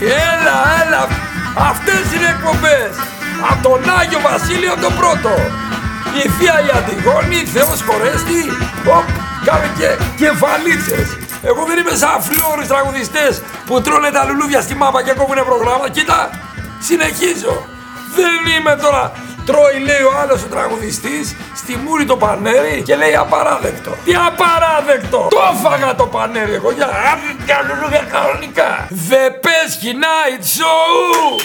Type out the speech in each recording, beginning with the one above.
Έλα, έλα. Αυτές είναι εκπομπές. Από τον Άγιο Βασίλειο τον πρώτο. Η θεία η Αντιγόνη, Θεός χωρέστη. Οπ, κάνε και κεφαλίτσες. Εγώ δεν είμαι σαν φλόρους τραγουδιστές που τρώνε τα λουλούδια στη μάπα και κόβουνε προγράμματα. Κοίτα, συνεχίζω. Δεν είμαι τώρα Τρώει λέει ο άλλος ο τραγουδιστής στη μούρη το πανέρι και λέει απαράδεκτο. Τι απαράδεκτο! Το έφαγα το πανέρι εγώ για για κανονικά. The Pesky Night Show!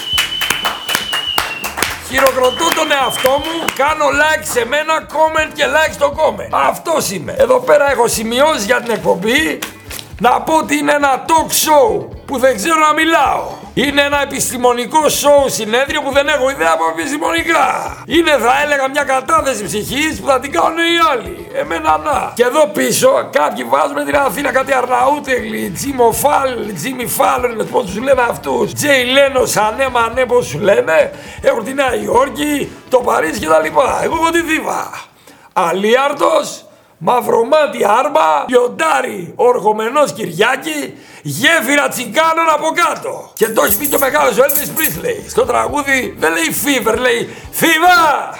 Χειροκροτώ τον εαυτό μου, κάνω like σε μένα, comment και like στο comment. Αυτός είμαι. Εδώ πέρα έχω σημειώσει για την εκπομπή να πω ότι είναι ένα talk show που δεν ξέρω να μιλάω. Είναι ένα επιστημονικό σοου συνέδριο που δεν έχω ιδέα από επιστημονικά. Είναι θα έλεγα μια κατάθεση ψυχής που θα την κάνουν οι άλλοι. Εμένα να. Και εδώ πίσω κάποιοι βάζουν την Αθήνα κάτι Αρναούτεγλι, Τζίμο Φάλ, Τζίμι Φάλ, πώς τους λένε αυτούς. Τζέι Λένο, Σανέ Μανέ, πώς σου λένε. Έχουν τη Νέα Υόρκη, το Παρίσι κτλ. Εγώ έχω τη Δίβα. Αλίαρτος, Μαυρομάτι Άρμα, Λιοντάρι, Οργομενός Κυριάκη, γέφυρα τσιγκάνων από κάτω. Και το έχει πει και ο μεγάλος ο Elvis Presley. Στο τραγούδι δεν λέει fever, λέει fever.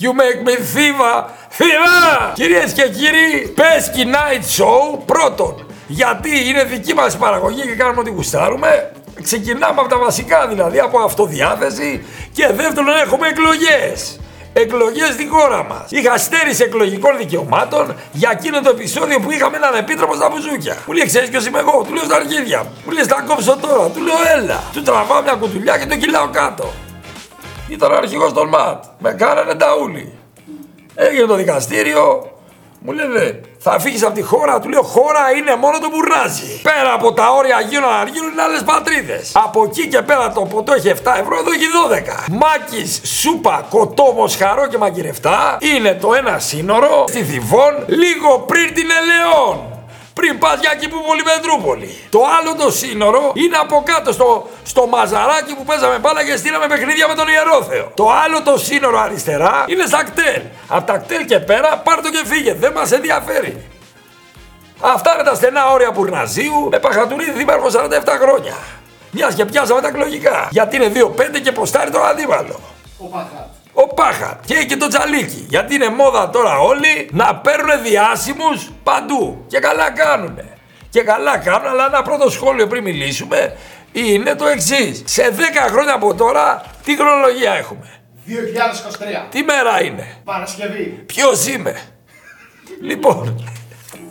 You make me fever, fever. Κυρίες και κύριοι, Pesky Night Show πρώτον. Γιατί είναι δική μας παραγωγή και κάνουμε ό,τι γουστάρουμε. Ξεκινάμε από τα βασικά δηλαδή, από αυτοδιάθεση και δεύτερον έχουμε εκλογές εκλογές στη χώρα μας. Είχα στέρηση εκλογικών δικαιωμάτων για εκείνο το επεισόδιο που είχαμε έναν επίτροπο στα μπουζούκια. Μου λέει: Ξέρεις ποιος είμαι εγώ, του λέω στα αρχίδια μου. Μου λέει: Θα κόψω τώρα, του λέω: Έλα. Του τραβάω μια κουτουλιά και το κυλάω κάτω. Ήταν ο αρχηγός των ΜΑΤ. Με κάνανε ταούλι. Έγινε το δικαστήριο, μου λένε, θα φύγεις από τη χώρα. Του λέω, χώρα είναι μόνο το μπουρνάζι. Πέρα από τα όρια Αγίων Αναργύρων είναι άλλες πατρίδες. Από εκεί και πέρα το ποτό έχει 7 ευρώ, εδώ έχει 12. Μάκης, σούπα, κοτόμος, χαρό και μαγειρευτά είναι το ένα σύνορο στη Θιβών λίγο πριν την Ελαιόν πριν πας για εκεί που Πολυμετρούπολη. Το άλλο το σύνορο είναι από κάτω στο, στο μαζαράκι που παίζαμε μπάλα και στείλαμε παιχνίδια με τον Ιερόθεο. Το άλλο το σύνορο αριστερά είναι στα κτέλ. Από τα κτέλ και πέρα πάρ το και φύγε. Δεν μας ενδιαφέρει. Αυτά είναι τα στενά όρια Πουρναζίου με Παχατουρίδη δήμαρχο 47 χρόνια. Μιας και πιάσαμε τα εκλογικά. Γιατί είναι 2-5 και ποστάρει το αντίβαλο. Ο Παχάτ. Ο Πάχα και και το Τζαλίκι. Γιατί είναι μόδα τώρα όλοι να παίρνουν διάσημους παντού. Και καλά κάνουνε. Και καλά κάνουν, αλλά ένα πρώτο σχόλιο πριν μιλήσουμε είναι το εξής. Σε 10 χρόνια από τώρα, τι χρονολογία έχουμε; 2023. Τι μέρα είναι; Παρασκευή. Ποιος είμαι; λοιπόν,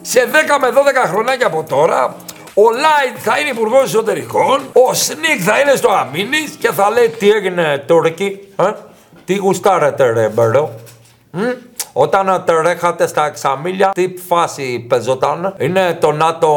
σε 10 με 12 χρονάκια από τώρα, ο Light θα είναι υπουργός εσωτερικών, ο Snik θα είναι στο Αμύνης και θα λέει τι έγινε Τούρκοι. Ε; Τι γουστάρετε ρε bro. Όταν τρέχατε στα εξαμίλια, τι φάση παίζονταν; Είναι το ΝΑΤΟ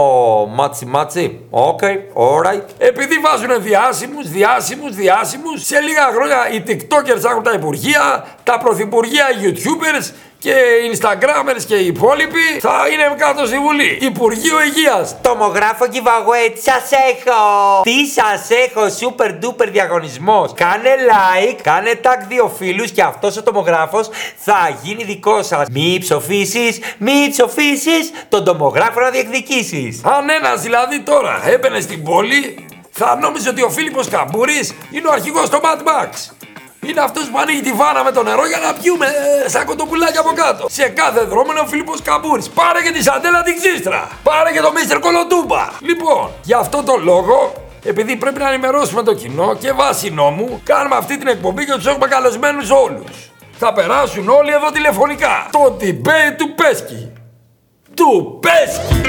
μάτσι μάτσι. OK, okay, alright. Επειδή βάζουν διάσημους, διάσημους, διάσημους, σε λίγα χρόνια οι TikTokers έχουν τα υπουργεία, τα πρωθυπουργεία YouTubers και οι Instagramers και οι υπόλοιποι θα είναι κάτω στη Βουλή. Υπουργείο Υγείας. Τομογράφο giveaway, τι σας έχω! Τι σας έχω, super duper διαγωνισμός. Κάνε like, κάνε tag δύο φίλους και αυτός ο τομογράφος θα γίνει δικός σας. Μη ψοφήσεις, μη ψοφήσεις τον τομογράφο να διεκδικήσεις. Αν ένας δηλαδή τώρα έμπαινε στην πόλη, θα νόμιζε ότι ο Φίλιππος Καμπούρης είναι ο αρχηγός του Mad Max. Είναι αυτός που ανοίγει τη βάνα με το νερό για να πιούμε ε, σαν κοτοπουλάκι από κάτω. Σε κάθε δρόμο είναι ο Φίλιππος Καμπούρης. Πάρε και τη Σαντέλα την ξύστρα. Πάρε και το Μίστερ Κολοτούμπα. Λοιπόν, γι' αυτό το λόγο επειδή πρέπει να ενημερώσουμε το κοινό και βάσει νόμου, κάνουμε αυτή την εκπομπή και τους έχουμε καλεσμένους όλους. Θα περάσουν όλοι εδώ τηλεφωνικά. Το debate του Πέσκι. Του Πέσκι.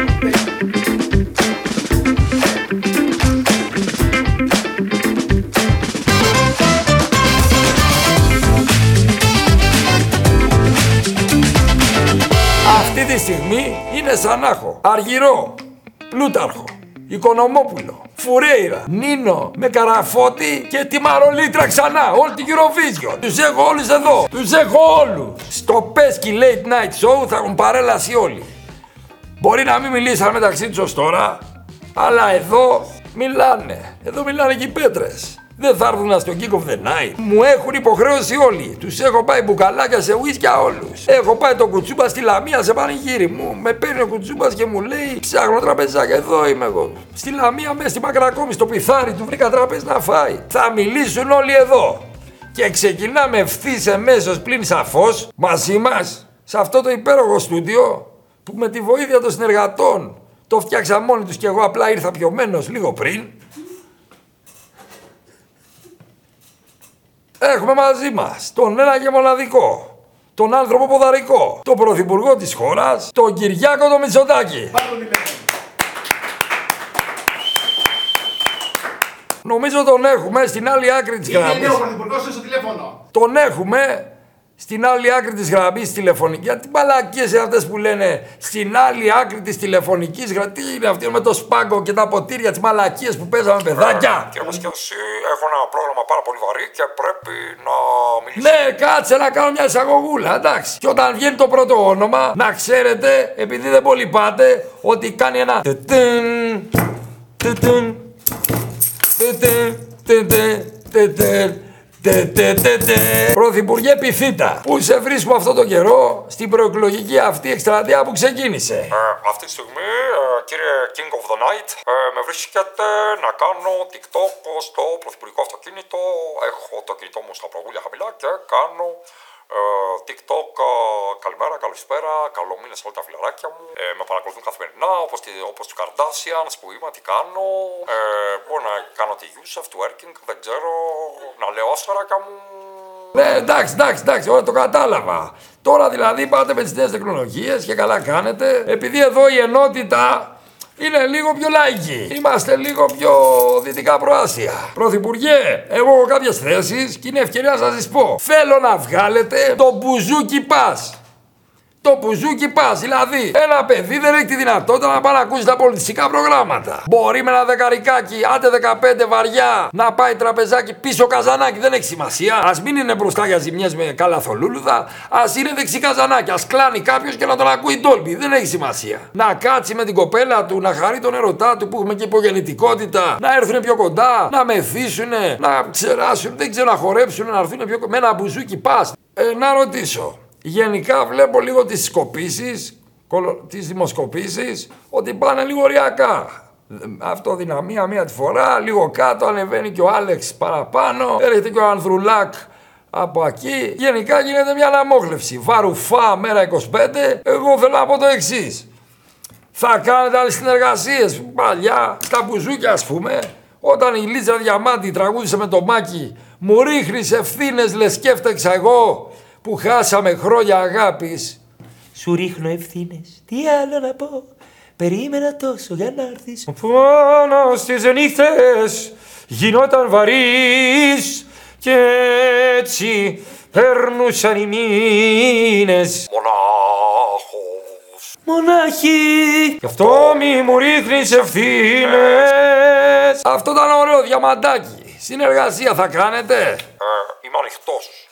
Τη στιγμή είναι Σανάχο, Αργυρό, Πλούταρχο, Οικονομόπουλο, Φουρέιρα, Νίνο, με καραφώτη και τη Μαρολίτρα ξανά. Όλη την Eurovision. Τους έχω όλους εδώ. Τους έχω όλους. Στο Pesky Late Night Show θα έχουν παρέλαση όλοι. Μπορεί να μην μιλήσαν μεταξύ τους ως τώρα, αλλά εδώ μιλάνε. Εδώ μιλάνε και οι πέτρες. Δεν θα έρθουν στο Kick of the Night. Μου έχουν υποχρέωση όλοι. Τους έχω πάει μπουκαλάκια σε ουίσκια όλους. Έχω πάει το κουτσούμπα στη Λαμία σε πανηγύρι μου. Με παίρνει ο κουτσούμπας και μου λέει: Ψάχνω τραπεζάκια. Εδώ είμαι εγώ. Στη Λαμία μέσα στη Μακρακόμη, στο πιθάρι του βρήκα τραπέζι να φάει. Θα μιλήσουν όλοι εδώ. Και ξεκινάμε ευθύς εμέσως πλην σαφώς μαζί μας σε αυτό το υπέροχο στούντιο που με τη βοήθεια των συνεργατών το φτιάξα μόνοι τους και εγώ απλά ήρθα πιωμένος λίγο πριν. Έχουμε μαζί μας τον ένα και μοναδικό, τον άνθρωπο ποδαρικό, τον πρωθυπουργό της χώρας, τον Κυριάκο το Μητσοτάκη. Πάρ' το τηλέφωνο. Νομίζω τον έχουμε στην άλλη άκρη της Είναι γραμμής. ο πρωθυπουργός είναι στο τηλέφωνο. Τον έχουμε στην άλλη άκρη της γραμμής τηλεφωνική. Γιατί μαλακίες είναι αυτές που λένε στην άλλη άκρη της τηλεφωνικής γραμμής. Τι είναι αυτή με το σπάγκο και τα ποτήρια, τις μαλακίες που παίζαμε παιδάκια; Κύριε Μασκιώση, έχω ένα πρόγραμμα πάρα πολύ βαρύ και πρέπει να μιλήσω. Ναι, κάτσε να κάνω μια εισαγωγούλα, εντάξει. Και όταν βγαίνει το πρώτο όνομα, να ξέρετε, επειδή δεν πολύ πάτε, ότι κάνει ένα. τετεν, τετεν, τετεν, τετεν, τετεν, τετεν, τετεν. Πρωθυπουργέ Πιθήτα, πού σε βρίσκουμε αυτό το καιρό; Στην προεκλογική αυτή εκστρατεία που ξεκίνησε. Ε, αυτή τη στιγμή, ε, κύριε King of the Night, ε, με βρίσκεται να κάνω TikTok στο πρωθυπουργικό αυτοκίνητο. Έχω το κινητό μου στα προγούλια χαμηλά και κάνω ε, TikTok. ε, καλημέρα, καλησπέρα, καλό μήνα σε όλα τα φιλαράκια μου. Ε, με παρακολουθούν καθημερινά, όπως, τη, όπως του Kardashians που είμαι, τι κάνω. Ε, μπορώ να κάνω τη Yusuf, του Working, δεν ξέρω, να λέω άσφαρακα μου. Ναι, εντάξει, εντάξει, εντάξει, όλα το κατάλαβα. Τώρα δηλαδή πάτε με τις νέες τεχνολογίες και καλά κάνετε. Επειδή εδώ η ενότητα είναι λίγο πιο λαϊκή. Είμαστε λίγο πιο δυτικά προάσια. Πρωθυπουργέ, εγώ έχω κάποιες θέσεις και είναι ευκαιρία να σας τις πω. Θέλω να βγάλετε το μπουζούκι πας. Το μπουζούκι πας. Δηλαδή, ένα παιδί δεν έχει τη δυνατότητα να πάει να ακούσει τα πολιτιστικά προγράμματα. Μπορεί με ένα δεκαρικάκι, άντε 15 βαριά, να πάει τραπεζάκι πίσω καζανάκι. Δεν έχει σημασία. Α μην είναι μπροστά για ζημιές με καλαθολούλουδα. Α είναι δεξί καζανάκι. Α κλάνει κάποιος και να τον ακούει τόλπι. Δεν έχει σημασία. Να κάτσει με την κοπέλα του, να χαρεί τον ερωτά του που έχουμε και υπογεννητικότητα. Να έρθουν πιο κοντά, να μεθύσουν, να ξεράσουν, δεν ξέρω, να χορέψουν, να έρθουν πιο κοντά. Με ένα μπουζούκι πας. Ε, να ρωτήσω. Γενικά βλέπω λίγο τις σκοπίσεις, κολο- τις δημοσκοπήσεις, ότι πάνε λίγο ωριακά. Αυτό δυναμία μία τη φορά, λίγο κάτω, ανεβαίνει και ο Άλεξ παραπάνω, έρχεται και ο Ανδρουλάκ από εκεί. Γενικά γίνεται μια αναμόχλευση. Βαρουφά μέρα 25, εγώ θέλω να πω το εξής. Θα κάνετε άλλες συνεργασίες. Παλιά, στα μπουζούκια, ας πούμε, όταν η Λίτσα Διαμάντη τραγούδισε με το μάκι, μου ρίχνεις ευθύνες, λες σκέφτεξα εγώ που χάσαμε χρόνια αγάπης. Σου ρίχνω ευθύνες. Τι άλλο να πω. Περίμενα τόσο για να έρθεις. Ο πόνο στις νύχτε γινόταν βαρύς και έτσι περνούσαν οι μήνες. Μονάχος. Μονάχη. Γι' αυτό μη μου ρίχνεις ευθύνες. Αυτό ήταν ωραίο διαμαντάκι. Συνεργασία θα κάνετε; Ε, είμαι ανοιχτός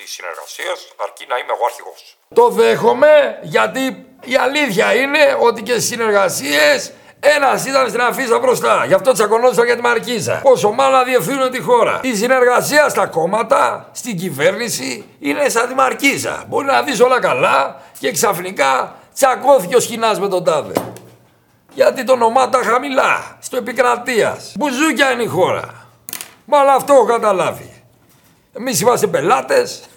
στι συνεργασίε, αρκεί να είμαι εγώ αρχηγός. Το δέχομαι γιατί η αλήθεια είναι ότι και στι συνεργασίες ένας ήταν στην αφίσα μπροστά. Γι' αυτό τσακωνόντουσαν για τη Μαρκίζα. Πόσο μάλλον να διευθύνουν τη χώρα. Η συνεργασία στα κόμματα, στην κυβέρνηση, είναι σαν τη Μαρκίζα. Μπορεί να δεις όλα καλά και ξαφνικά τσακώθηκε ο σκηνά με τον τάδε. Γιατί το ονομάτα χαμηλά, στο επικρατείας. Μπουζούκια είναι η χώρα. Μα αυτό έχω καταλάβει. Εμεί είμαστε πελάτες,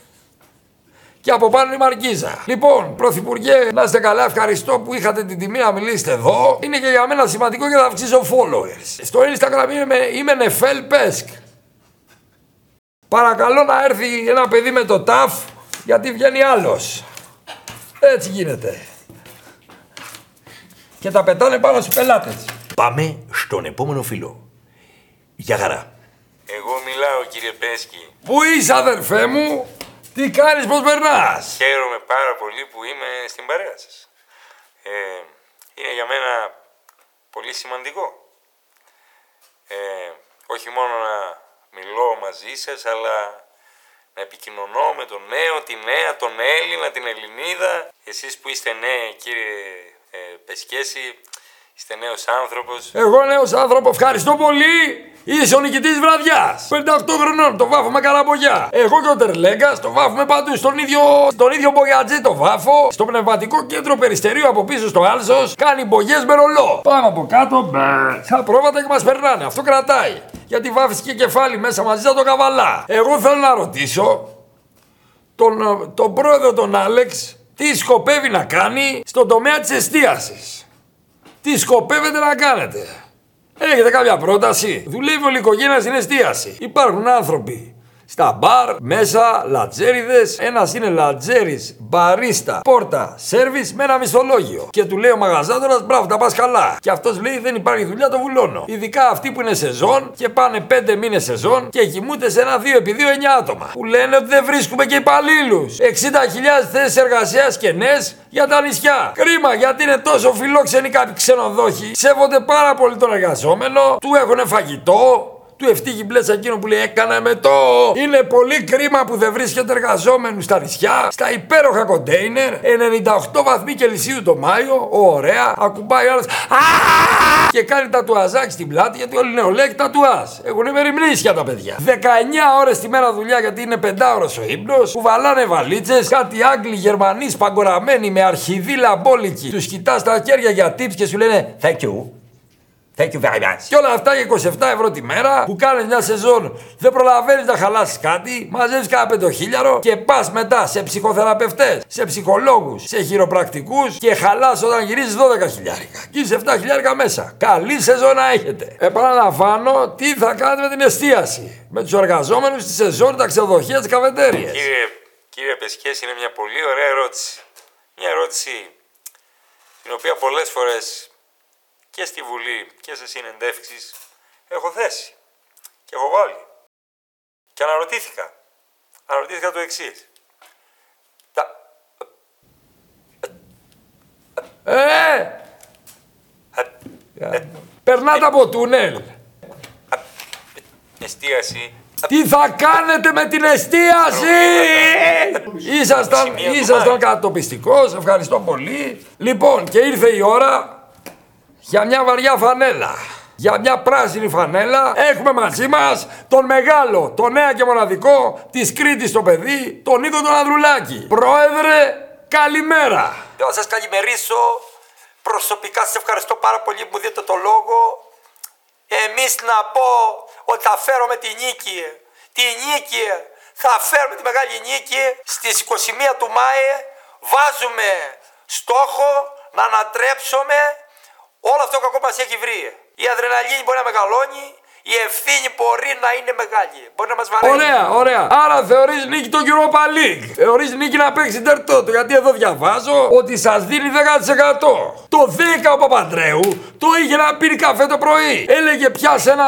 και από πάνω είναι η Μαρκίζα. Λοιπόν, Πρωθυπουργέ, να είστε καλά, ευχαριστώ που είχατε την τιμή να μιλήσετε εδώ. Είναι και για μένα σημαντικό για να αυξήσω followers. Στο Instagram είμαι, είμαι Νεφέλ Πέσκ. Παρακαλώ να έρθει ένα παιδί με το ταφ, γιατί βγαίνει άλλος. Έτσι γίνεται. Και τα πετάνε πάνω στους πελάτες. Πάμε στον επόμενο φίλο. Γεια χαρά. Εγώ μιλάω κύριε Πέσκι. Πού είσαι αδερφέ μου, τι κάνεις, πώς περνάς; Χαίρομαι πάρα πολύ που είμαι στην παρέα σας. Ε, είναι για μένα πολύ σημαντικό. Ε, όχι μόνο να μιλώ μαζί σας, αλλά να επικοινωνώ με τον νέο, τη νέα, τον Έλληνα, την Ελληνίδα. Εσείς που είστε νέοι κύριε ε, Πεσκέση, Είστε νέος άνθρωπος. Εγώ νέος άνθρωπο, ευχαριστώ πολύ. Είσαι ο νικητής βραδιάς. 58 χρονών, το βάφω με καραμπογιά. Εγώ και ο Τερλέγκα το βάφουμε παντού. Στον ίδιο, στον ίδιο μπογιατζή το βάφω. Στο πνευματικό κέντρο περιστερίου από πίσω στο Άλσος κάνει μπογιές με ρολό. Πάμε από κάτω, μπε. Σαν πρόβατα και μας περνάνε. Αυτό κρατάει. Γιατί βάφει και κεφάλι μέσα μαζί σαν το καβαλά. Εγώ θέλω να ρωτήσω τον, ε, τον πρόεδρο τον Άλεξ τι σκοπεύει να κάνει στον τομέα της εστίασης. Τι σκοπεύετε να κάνετε; Έχετε κάποια πρόταση; Δουλεύει όλη η οικογένεια στην εστίαση. Υπάρχουν άνθρωποι στα μπαρ, μέσα, λατζέριδες. Ένας είναι λατζέρι, μπαρίστα, πόρτα, σερβι με ένα μισθολόγιο. Και του λέει ο μαγαζάτορας, μπράβο, τα πας καλά. Και αυτός λέει δεν υπάρχει δουλειά, το βουλώνω. Ειδικά αυτοί που είναι σεζόν και πάνε 5 μήνες σεζόν και κοιμούνται σε ένα 2 επί 2 9 άτομα. Που λένε ότι δεν βρίσκουμε και υπαλλήλους. 60.000 θέσεις εργασίας κενέ για τα νησιά. Κρίμα γιατί είναι τόσο φιλόξενοι κάποιοι ξενοδόχοι. Σέβονται πάρα πολύ τον εργαζόμενο, του έχουν φαγητό, του ευτύχει μπλέτσα εκείνο που λέει έκανε με το. Είναι πολύ κρίμα που δεν βρίσκεται εργαζόμενου στα νησιά, στα υπέροχα κοντέινερ, 98 βαθμοί Κελσίου το Μάιο, ωραία, ακουμπάει άλλος. Και κάνει τα τουαζάκι στην πλάτη γιατί όλοι νεολαίοι τουάζ. Έχουν μεριμνήσια τα παιδιά. 19 ώρες τη μέρα δουλειά γιατί είναι πεντάωρος ο ύπνος, που βαλάνε βαλίτσες, κάτι Άγγλοι Γερμανοί σπαγκοραμένοι με αρχιδί λαμπόλικοι. Τους κοιτάς τα χέρια για tips και σου λένε Thank you. Thank you very much. Και όλα αυτά για 27 ευρώ τη μέρα που κάνεις μια σεζόν. Δεν προλαβαίνεις να χαλάσεις κάτι, μαζεύεις κάνα πεντοχίλιαρο και πας μετά σε ψυχοθεραπευτές, σε ψυχολόγους, σε χειροπρακτικούς και χαλάς όταν γυρίζει 12 χιλιάρικα. Και είσαι 7 χιλιάρικα μέσα. Καλή σεζόν να έχετε. Επαναλαμβάνω, τι θα κάνετε με την εστίαση; Με τους εργαζόμενους στη σεζόν, τα ξεδοχεία, τις καφετέρειες. Κύριε, κύριε Πεσχές, είναι μια πολύ ωραία ερώτηση. Μια ερώτηση την οποία πολλές φορές και στη Βουλή και σε συνεντεύξεις έχω θέσει και έχω βάλει. Και αναρωτήθηκα. Αναρωτήθηκα το εξής. Τα... Ε! Περνάτε από τούνελ. Εστίαση. Τι θα κάνετε με την εστίαση! Ήσασταν, Σημεία του ήσασταν Μάη. κατοπιστικός, ευχαριστώ πολύ. Λοιπόν, και ήρθε η ώρα για μια βαριά φανέλα. Για μια πράσινη φανέλα έχουμε μαζί μας τον μεγάλο, τον νέα και μοναδικό της Κρήτης το παιδί, τον Νίκο τον Ανδρουλάκη. Πρόεδρε, καλημέρα. Θέλω να σας καλημερίσω. Προσωπικά σας ευχαριστώ πάρα πολύ που μου δίνετε το λόγο. Εμείς να πω ότι θα φέρουμε τη νίκη. Τη νίκη. Θα φέρουμε τη μεγάλη νίκη στις 21 του Μάη. Βάζουμε στόχο να ανατρέψουμε όλο αυτό το κακό που μας έχει βρει. Η αδρεναλίνη μπορεί να μεγαλώνει, η ευθύνη μπορεί να είναι μεγάλη. Μπορεί να μας βαραίνει. Ωραία, ωραία. Άρα θεωρείς νίκη το Europa League. Θεωρείς νίκη να παίξεις τερτό του. Γιατί εδώ διαβάζω ότι σας δίνει 10%. Το 10 ο Παπαντρέου το είχε να πίνει καφέ το πρωί. Έλεγε πιάσε ένα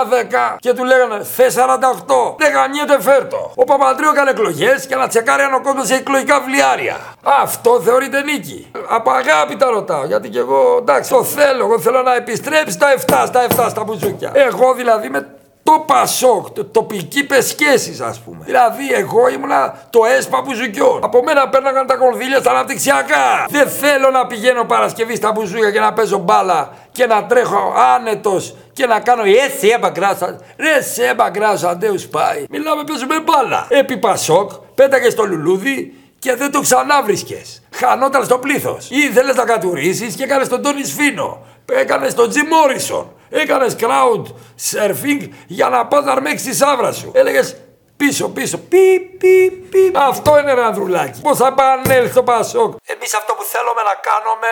10 και του λέγανε θες 48. Δεν γαμιέται φέρτο. Ο Παπαντρέου έκανε εκλογές και να τσεκάρει αν ο κόσμος έχει εκλογικά βλιάρια. Αυτό θεωρείται νίκη. Από αγάπη τα ρωτάω. Γιατί και εγώ εντάξει το θέλω. Εγώ θέλω να επιστρέψει στα 7, στα 7 στα μπουζούκια. Εγώ δηλαδή με το Πασόκ, το, τοπική πεσχέση, ας πούμε. Δηλαδή, εγώ ήμουνα το ΕΣΠΑ μπουζουκιών. Από μένα παίρναγαν τα κονδύλια στα αναπτυξιακά. Δεν θέλω να πηγαίνω Παρασκευή στα μπουζούκια και να παίζω μπάλα και να τρέχω άνετος και να κάνω έτσι έμπα γκράσα. Ρε σε έμπα γκράσα, αντέους πάει. Μιλάμε, παίζουμε μπάλα. Επί Πασόκ, πέταγες στο λουλούδι και δεν το ξανά βρίσκε. Χανόταν στο πλήθος. Ή ήθελες να κατουρίσεις και έκανες τον Τόνις Σφίνο. Έκανες τον Τζι Μόρισον. Έκανες crowd surfing για να πας να αρμέξεις τη σάβρα σου. Έλεγες πίσω, πίσω. Πι, πι, πι. Αυτό είναι ένα ανδρουλάκι. Πώς θα επανέλθει το Πασόκ. Εμείς αυτό που θέλουμε να κάνουμε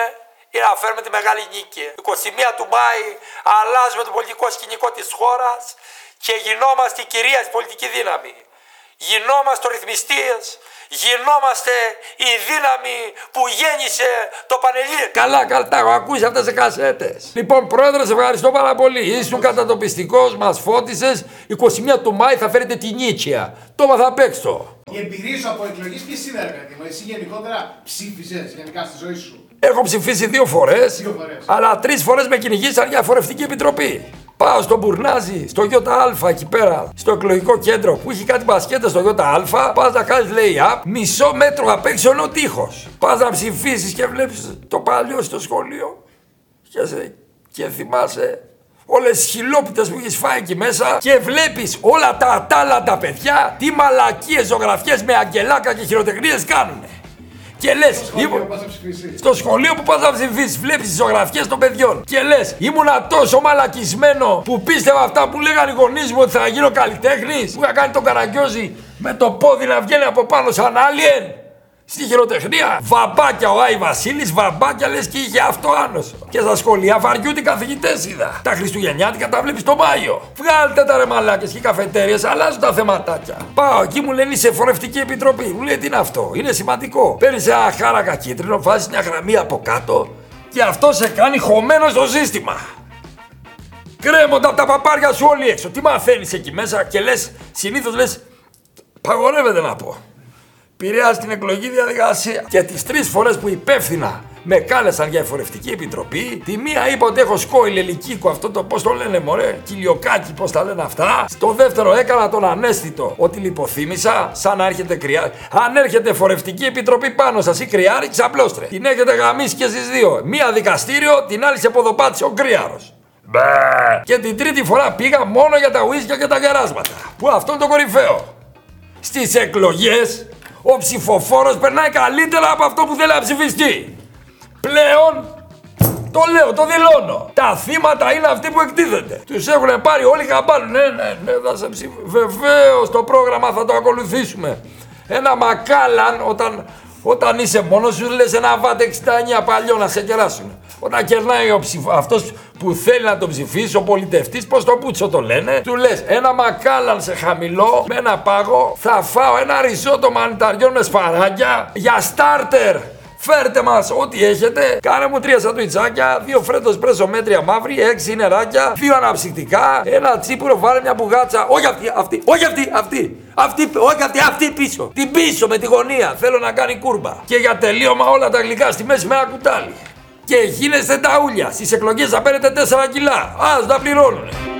είναι να φέρουμε τη μεγάλη νίκη. 21 του Μάη αλλάζουμε το πολιτικό σκηνικό της χώρας και γινόμαστε η κυρίαρχη πολιτική δύναμη. Γινόμαστε ο ρυθμιστής, γινόμαστε η δύναμη που γέννησε το Πανελλήνιο. Καλά, καλά, τα έχω ακούσει αυτέ τι κασέτες. Λοιπόν, πρόεδρε, σε ευχαριστώ πάρα πολύ. Ήσουν κατατοπιστικός, μας φώτισες. 21 του Μάη θα φέρετε την Νίτσια. Το θα παίξω. Οι εμπειρίες σου από εκλογέ ποιες είναι, ρε παιδί μου; Εσύ γενικότερα ψήφιζε γενικά στη ζωή σου; Έχω ψηφίσει δύο φορές, Δύο φορές. αλλά τρεις φορές με κυνηγήσαν για φορευτική επιτροπή. Πάω στο Μπουρνάζι, στο ΙΑ εκεί πέρα, στο εκλογικό κέντρο που έχει κάτι μπασκέτα στο ΙΑ. Πας να κάνεις λέει up, μισό μέτρο απ' έξω είναι ο τείχος. Πας να ψηφίσεις και βλέπεις το παλιό στο σχολείο και σε Και θυμάσαι όλες τις χιλόπιτες που έχεις φάει εκεί μέσα και βλέπεις όλα τα ατάλλαντα παιδιά τι μαλακίες ζωγραφιές με αγγελάκα και χειροτεχνίες κάνουν. Και λες, Σχολείο, πας να ψηφίσεις. στο σχολείο που πας να ψηφίσεις, βλέπεις τις ζωγραφιές των παιδιών. Και λες, ήμουνα τόσο μαλακισμένο που πίστευα αυτά που λέγανε οι γονείς μου ότι θα γίνω καλλιτέχνης. Που είχα κάνει τον καραγκιόζη με το πόδι να βγαίνει από πάνω σαν alien. Στη χειροτεχνία. Βαμπάκια ο Άι Βασίλης, βαμπάκια λες και είχε αυτό άνω. Και στα σχολεία βαριούνται οι καθηγητές είδα. Τα Χριστουγεννιάτικα τα βλέπεις το Μάιο. Βγάλτε τα ρε μαλάκες και οι καφετέρειες, αλλάζουν τα θεματάκια. Πάω εκεί μου λένε είσαι φορευτική επιτροπή. Μου λέει τι είναι αυτό, είναι σημαντικό. Παίρνει ένα χάρακα κίτρινο, βάζεις μια γραμμή από κάτω και αυτό σε κάνει χωμένο στο σύστημα. Κρέμονται από τα παπάρια σου όλοι έξω. Τι μαθαίνεις εκεί μέσα και λες, συνήθως λες, παγορεύεται να πω. Πηρέασε την εκλογική διαδικασία. Και τις τρεις φορές που υπεύθυνα με κάλεσαν για εφορευτική επιτροπή, τη μία είπα ότι έχω σκόιλ ελικίκο αυτό το πώς το λένε μωρέ, κυλιοκάκι πώς τα λένε αυτά. Στο δεύτερο έκανα τον ανέστητο ότι λιποθύμησα, σαν να έρχεται κρυάρι. Αν έρχεται εφορευτική επιτροπή πάνω σας ή κρυάρι, ξαπλώστρε. Την έχετε γαμίσει και στις δύο. Μία δικαστήριο, την άλλη σε ποδοπάτησε ο κρύαρος. Μπε. Και την τρίτη φορά πήγα μόνο για τα ουίσκια και τα γεράσματα. Που αυτό είναι το κορυφαίο. Στις εκλογές ο ψηφοφόρος περνάει καλύτερα από αυτό που θέλει να ψηφιστεί. Πλέον το λέω, το δηλώνω. Τα θύματα είναι αυτοί που εκτίθενται. Τους έχουν πάρει όλοι χαμπάρι. Ναι, ναι, ναι, θα σε ψηφ... Βεβαίως το πρόγραμμα θα το ακολουθήσουμε. Ένα μακάλαν όταν, όταν είσαι μόνος σου λες ένα βάτε 69 παλιό να σε κεράσουν. Όταν κερνάει ο ψηφ... αυτός που θέλει να τον ψηφίσει, ο πολιτευτής, πώς το πούτσο το λένε, του λες ένα μακάλαν σε χαμηλό με ένα πάγο, θα φάω ένα ριζότο μανιταριών με σπαράγγια για στάρτερ. Φέρτε μας ό,τι έχετε. Κάνε μου τρία σαντουιτσάκια, δύο φρέτο πρέσο μέτρια μαύρη, έξι νεράκια, δύο αναψυκτικά, ένα τσίπουρο, βάλε μια μπουγάτσα. Όχι αυτή, αυτή, όχι αυτή, αυτή. Αυτή, όχι αυτή, αυτή πίσω. Την πίσω με τη γωνία. Θέλω να κάνει κούρμπα. Και για τελείωμα όλα τα γλυκά στη μέση με ένα κουτάλι. Και γίνεστε τα ούλια. Στις εκλογές θα παίρνετε 4 κιλά. Α τα πληρώνουν.